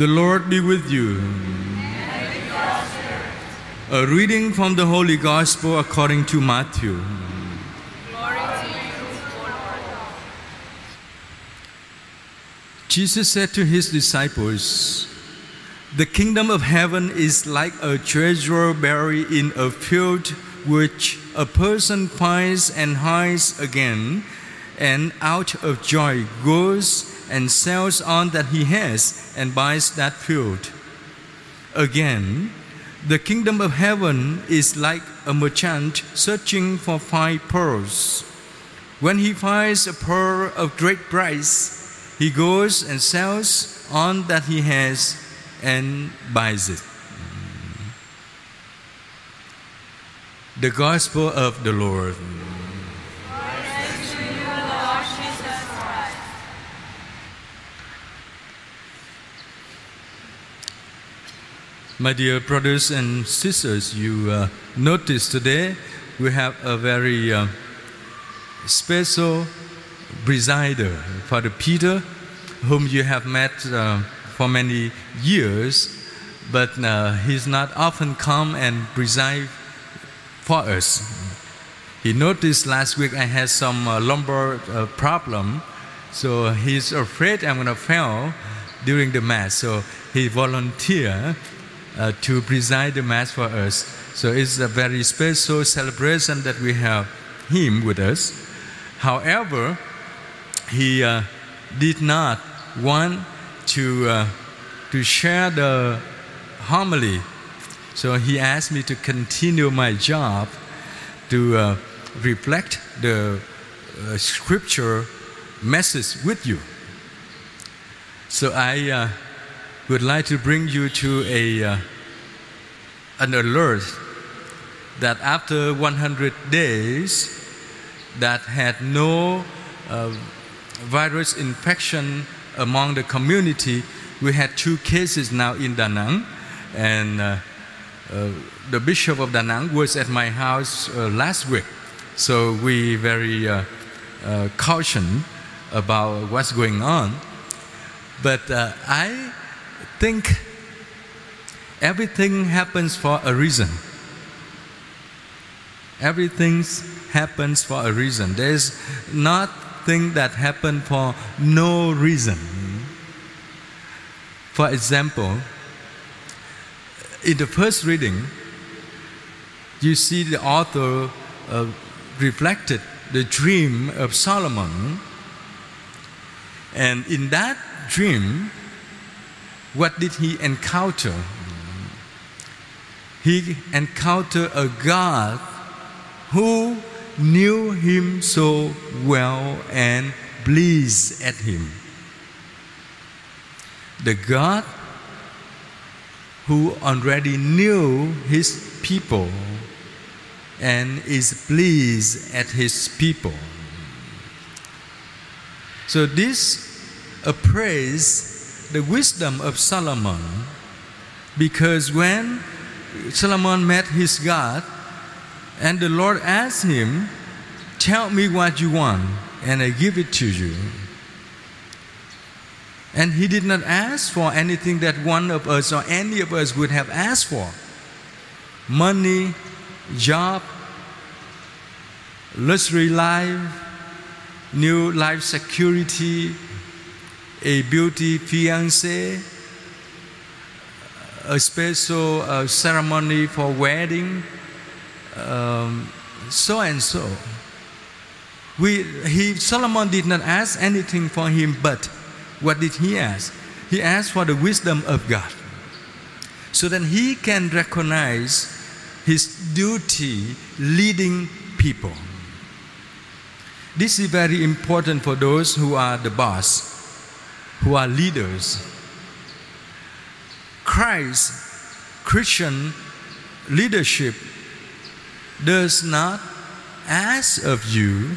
The Lord be with you. A reading from the Holy Gospel according to Matthew. To you, Jesus said to his disciples, The kingdom of heaven is like a treasure buried in a field which a person finds and hides again, and out of joy goes and sells all that he has and buys that field. Again, the kingdom of heaven is like a merchant searching for fine pearls. When he finds a pearl of great price, he goes and sells all that he has and buys it. The Gospel of the Lord. My dear brothers and sisters, you uh, notice today we have a very uh, special presider, Father Peter, whom you have met uh, for many years, but uh, he's not often come and preside for us. He noticed last week I had some uh, lumbar uh, problem, so he's afraid I'm going to fail during the mass. So he volunteered uh, to preside the mass for us. So it's a very special celebration that we have him with us. However, he uh, did not want to, uh, to share the homily. So he asked me to continue my job to uh, reflect the uh, scripture message with you. So I uh, would like to bring you to a, uh, an alert that after 100 days that had no uh, virus infection among the community, we had two cases now in Da Nang, and uh, uh, the bishop of Da Nang was at my house uh, last week, so we very uh, uh, caution about what's going on. But uh, I think everything happens for a reason. Everything happens for a reason. There's not thing that happened for no reason. For example, in the first reading, you see the author uh, reflected the dream of Solomon. And in that dream, what did he encounter? He encountered a God who knew him so well and pleased at him. The God who already knew his people and is pleased at his people. So this appraise the wisdom of Solomon because when Solomon met his God, and the Lord asked him, Tell me what you want, and I give it to you. And he did not ask for anything that one of us or any of us would have asked for money, job, luxury life, new life security, a beauty fiance, a special uh, ceremony for wedding um, so and so. We, he, Solomon did not ask anything for him, but what did he ask? He asked for the wisdom of God. So that he can recognize his duty leading people. This is very important for those who are the boss, who are leaders. Christ, Christian leadership does not ask of you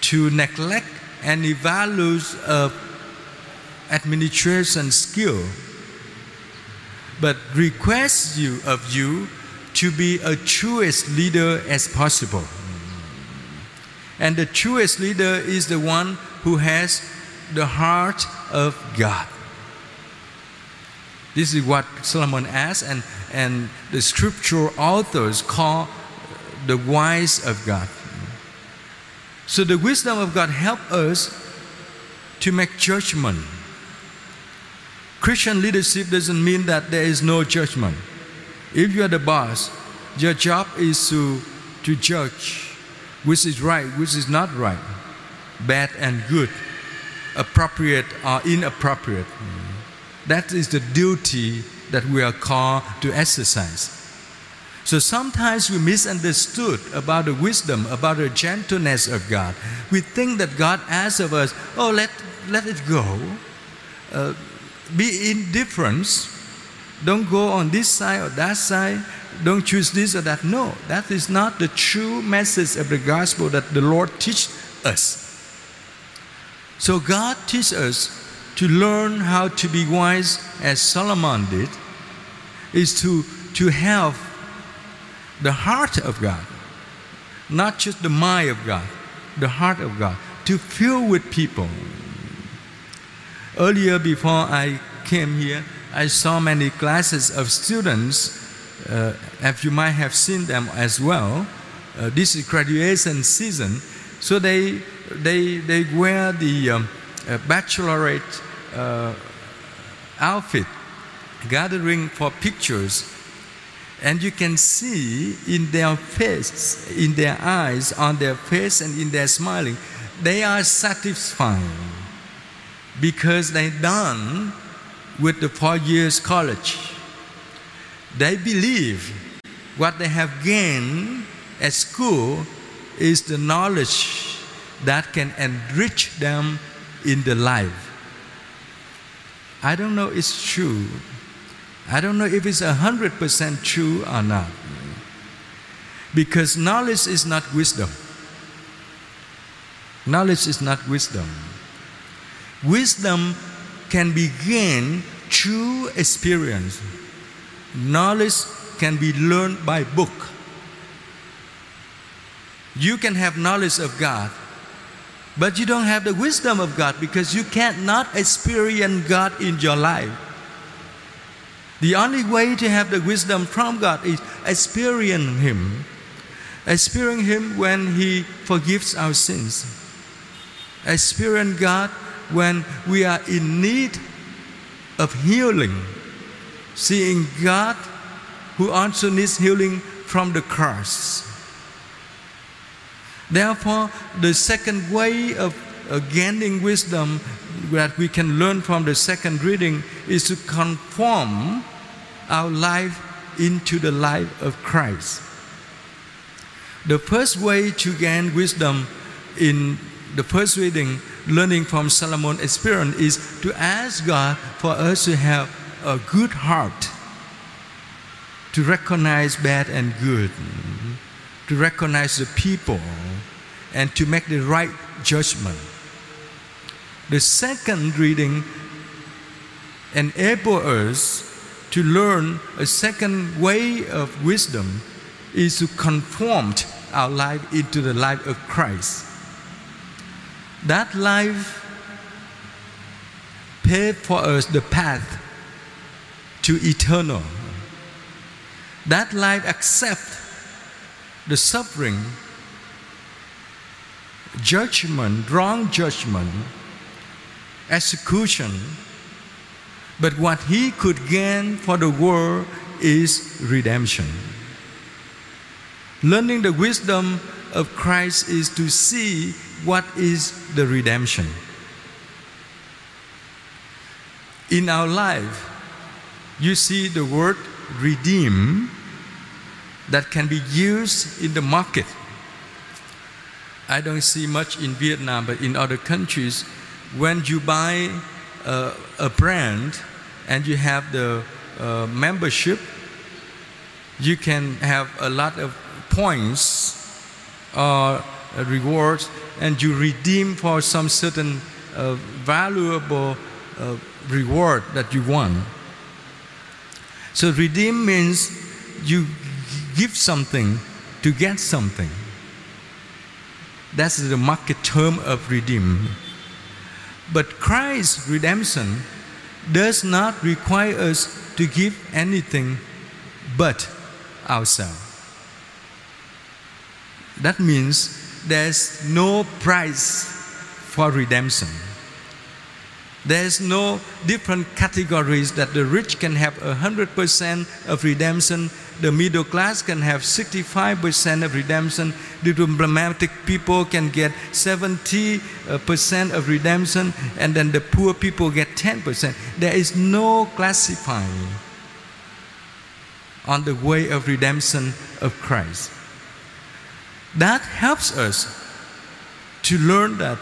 to neglect any values of administration skill, but requests you of you to be a truest leader as possible. And the truest leader is the one who has the heart of God. This is what Solomon asked, and, and the scriptural authors call the wise of God. So the wisdom of God help us to make judgment. Christian leadership doesn't mean that there is no judgment. If you are the boss, your job is to, to judge which is right, which is not right, bad and good, appropriate or inappropriate. That is the duty that we are called to exercise. So sometimes we misunderstood about the wisdom, about the gentleness of God. We think that God asks of us, oh, let, let it go. Uh, be indifferent. Don't go on this side or that side. Don't choose this or that. No, that is not the true message of the gospel that the Lord teaches us. So God teaches us to learn how to be wise as Solomon did, is to, to have the heart of God, not just the mind of God, the heart of God, to fill with people. Earlier, before I came here, I saw many classes of students, uh, as you might have seen them as well. Uh, this is graduation season, so they, they, they wear the um, uh, bachelorette uh, outfit, gathering for pictures and you can see in their face, in their eyes, on their face, and in their smiling, they are satisfied because they done with the four years college. They believe what they have gained at school is the knowledge that can enrich them in the life. I don't know it's true, I don't know if it's 100% true or not. Because knowledge is not wisdom. Knowledge is not wisdom. Wisdom can be gained through experience. Knowledge can be learned by book. You can have knowledge of God, but you don't have the wisdom of God because you cannot experience God in your life. The only way to have the wisdom from God is experience Him. Experience Him when He forgives our sins. Experience God when we are in need of healing. Seeing God who also needs healing from the cross. Therefore, the second way of uh, gaining wisdom that we can learn from the second reading is to conform our life into the life of Christ. The first way to gain wisdom in the first reading, learning from Solomon's experience, is to ask God for us to have a good heart, to recognize bad and good, to recognize the people, and to make the right judgment. The second reading enables us to learn a second way of wisdom is to conform our life into the life of Christ. That life paved for us the path to eternal. That life accept the suffering, judgment, wrong judgment, execution, but what he could gain for the world is redemption. Learning the wisdom of Christ is to see what is the redemption. In our life, you see the word redeem that can be used in the market. I don't see much in Vietnam, but in other countries, when you buy a, a brand, and you have the uh, membership, you can have a lot of points or uh, rewards, and you redeem for some certain uh, valuable uh, reward that you won. So, redeem means you give something to get something. That's the market term of redeem. But Christ's redemption does not require us to give anything but ourselves. That means there's no price for redemption. There's no different categories that the rich can have 100% of redemption, the middle class can have 65% of redemption, the problematic people can get 70% of redemption, and then the poor people get 10%. There is no classifying on the way of redemption of Christ. That helps us to learn that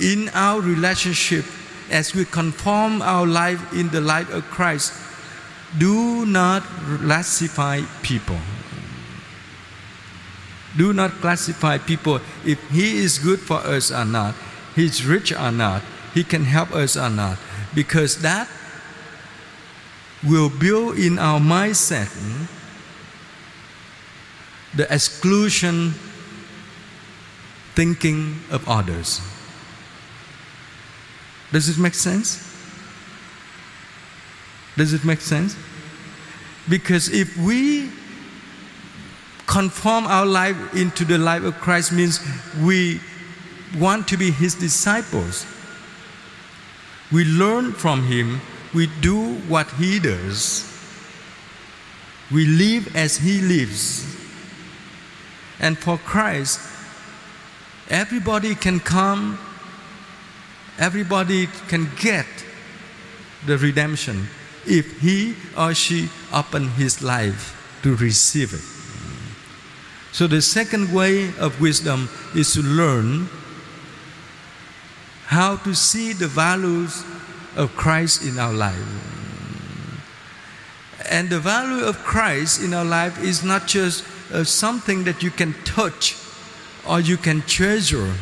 in our relationship as we conform our life in the light of Christ, do not classify people. Do not classify people if he is good for us or not, he's rich or not, he can help us or not, because that will build in our mindset hmm, the exclusion thinking of others. Does it make sense? Does it make sense? Because if we conform our life into the life of Christ means we want to be his disciples. We learn from him, we do what he does. We live as he lives. And for Christ, everybody can come Everybody can get the redemption if he or she open his life to receive it. So the second way of wisdom is to learn how to see the values of Christ in our life. And the value of Christ in our life is not just uh, something that you can touch or you can treasure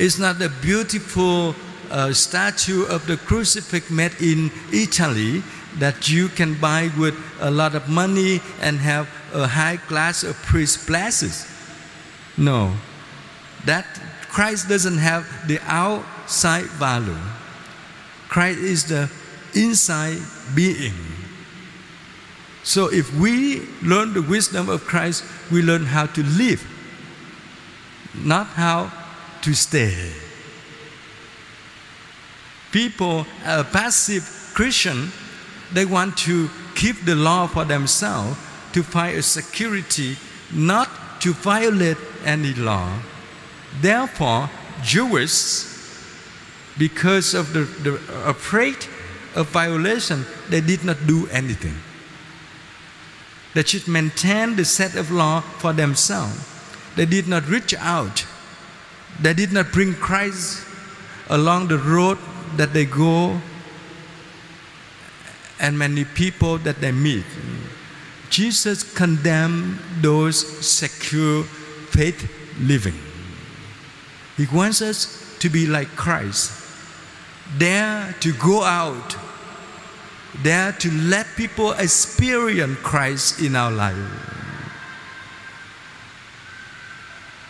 it's not a beautiful uh, statue of the crucifix made in Italy that you can buy with a lot of money and have a high class of priest places. No, that Christ doesn't have the outside value. Christ is the inside being. So if we learn the wisdom of Christ, we learn how to live, not how to stay. People, a passive Christian, they want to keep the law for themselves to find a security, not to violate any law. Therefore, Jewish, because of the, the afraid of violation, they did not do anything. They should maintain the set of law for themselves. They did not reach out they did not bring Christ along the road that they go and many people that they meet. Jesus condemned those secure faith living. He wants us to be like Christ, dare to go out, dare to let people experience Christ in our life.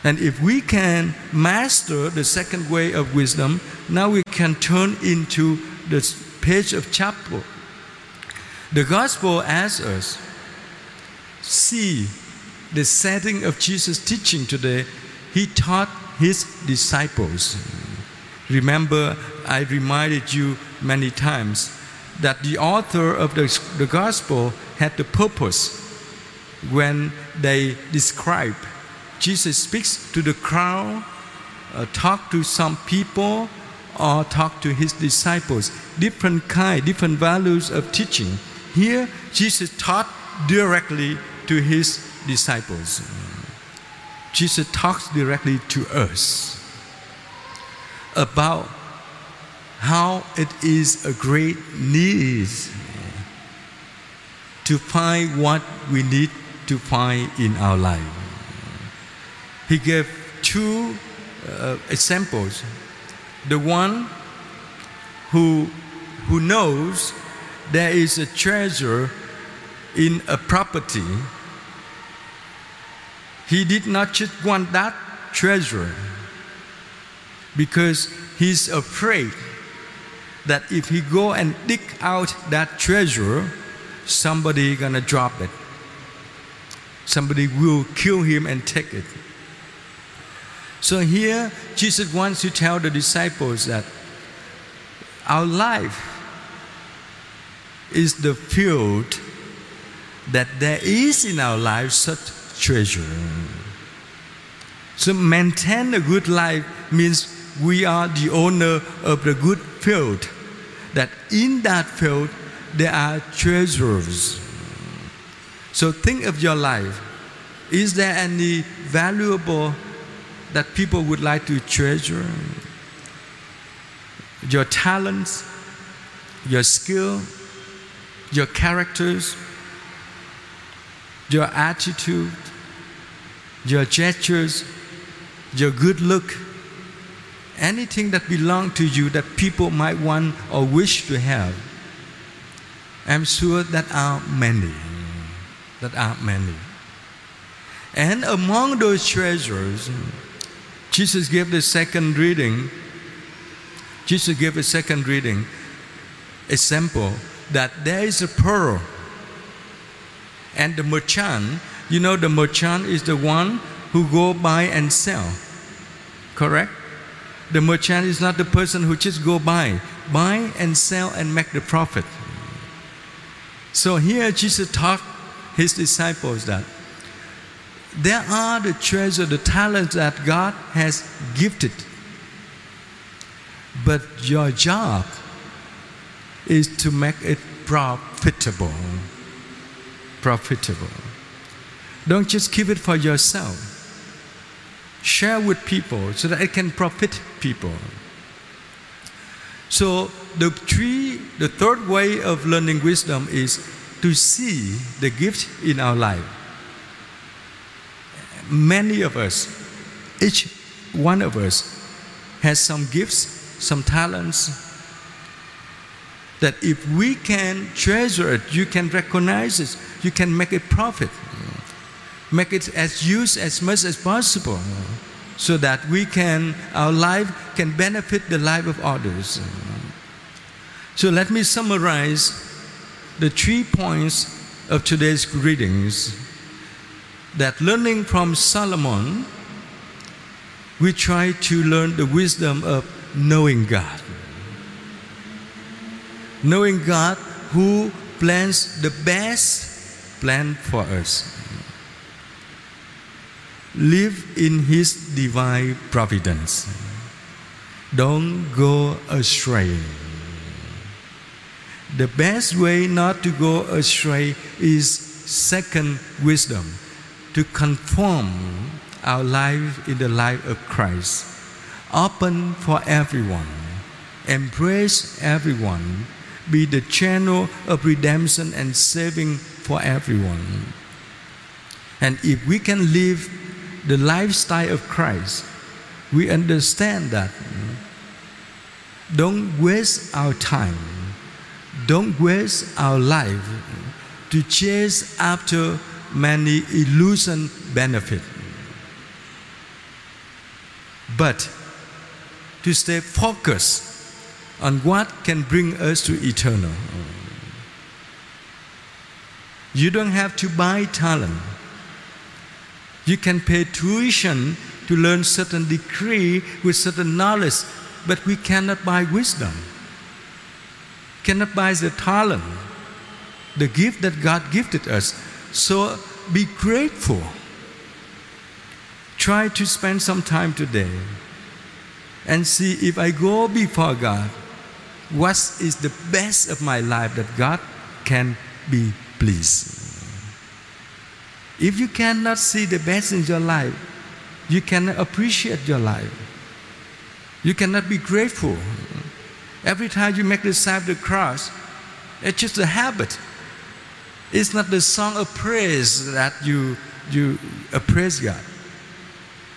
And if we can master the second way of wisdom, now we can turn into the page of chapel. The gospel asks us see the setting of Jesus' teaching today. He taught his disciples. Remember, I reminded you many times that the author of the, the gospel had the purpose when they describe Jesus speaks to the crowd, uh, talk to some people, or talk to his disciples. Different kind, different values of teaching. Here, Jesus taught directly to his disciples. Jesus talks directly to us about how it is a great need to find what we need to find in our life he gave two uh, examples. The one who, who knows there is a treasure in a property, he did not just want that treasure because he's afraid that if he go and dig out that treasure, somebody gonna drop it. Somebody will kill him and take it. So here, Jesus wants to tell the disciples that our life is the field that there is in our life such treasure. So maintain a good life means we are the owner of the good field. That in that field there are treasures. So think of your life. Is there any valuable that people would like to treasure? Your talents, your skill, your characters, your attitude, your gestures, your good look, anything that belongs to you that people might want or wish to have. I'm sure that are many. That are many. And among those treasures, Jesus gave the second reading. Jesus gave a second reading example that there is a pearl and the merchant. You know the merchant is the one who go buy and sell correct? The merchant is not the person who just go buy. Buy and sell and make the profit. So here jesus taught his disciples that there are the treasure the talents that god has gifted but your job is to make it profitable. Profitable. Don't just keep it for yourself. Share with people so that it can profit people. So the three, the third way of learning wisdom is to see the gift in our life. Many of us, each one of us, has some gifts, some talents, that if we can treasure it, you can recognize it, you can make it profit, make it as use as much as possible, so that we can our life can benefit the life of others. So let me summarize the three points of today's readings. That learning from Solomon, we try to learn the wisdom of knowing God knowing God who plans the best plan for us. Live in His divine providence. Don't go astray. The best way not to go astray is second wisdom, to conform our life in the life of Christ. Open for everyone, embrace everyone, be the channel of redemption and saving for everyone. And if we can live the lifestyle of Christ, we understand that don't waste our time, don't waste our life to chase after many illusion benefit. But to stay focused on what can bring us to eternal. You don't have to buy talent. You can pay tuition to learn certain degree with certain knowledge, but we cannot buy wisdom. Cannot buy the talent, the gift that God gifted us. So be grateful. Try to spend some time today and see if I go before God, what is the best of my life that God can be pleased. If you cannot see the best in your life, you cannot appreciate your life. You cannot be grateful. Every time you make the sign of the cross, it's just a habit. It's not the song of praise that you, you praise God.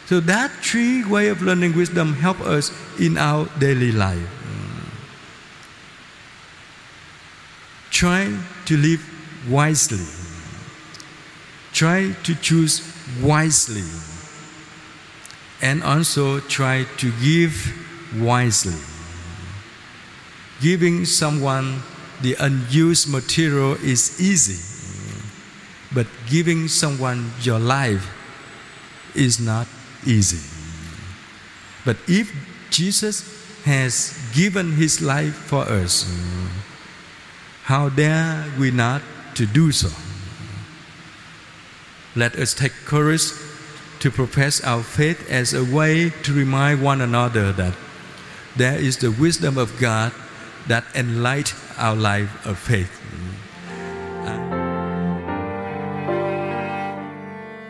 So that three way of learning wisdom help us in our daily life. Try to live wisely. Try to choose wisely. And also try to give wisely. giving someone the unused material is easy, but giving someone your life is not easy. But if Jesus has given his life for us, how dare we not to do so? Let us take courage to profess our faith as a way to remind one another that there is the wisdom of God that enlighten our life of faith.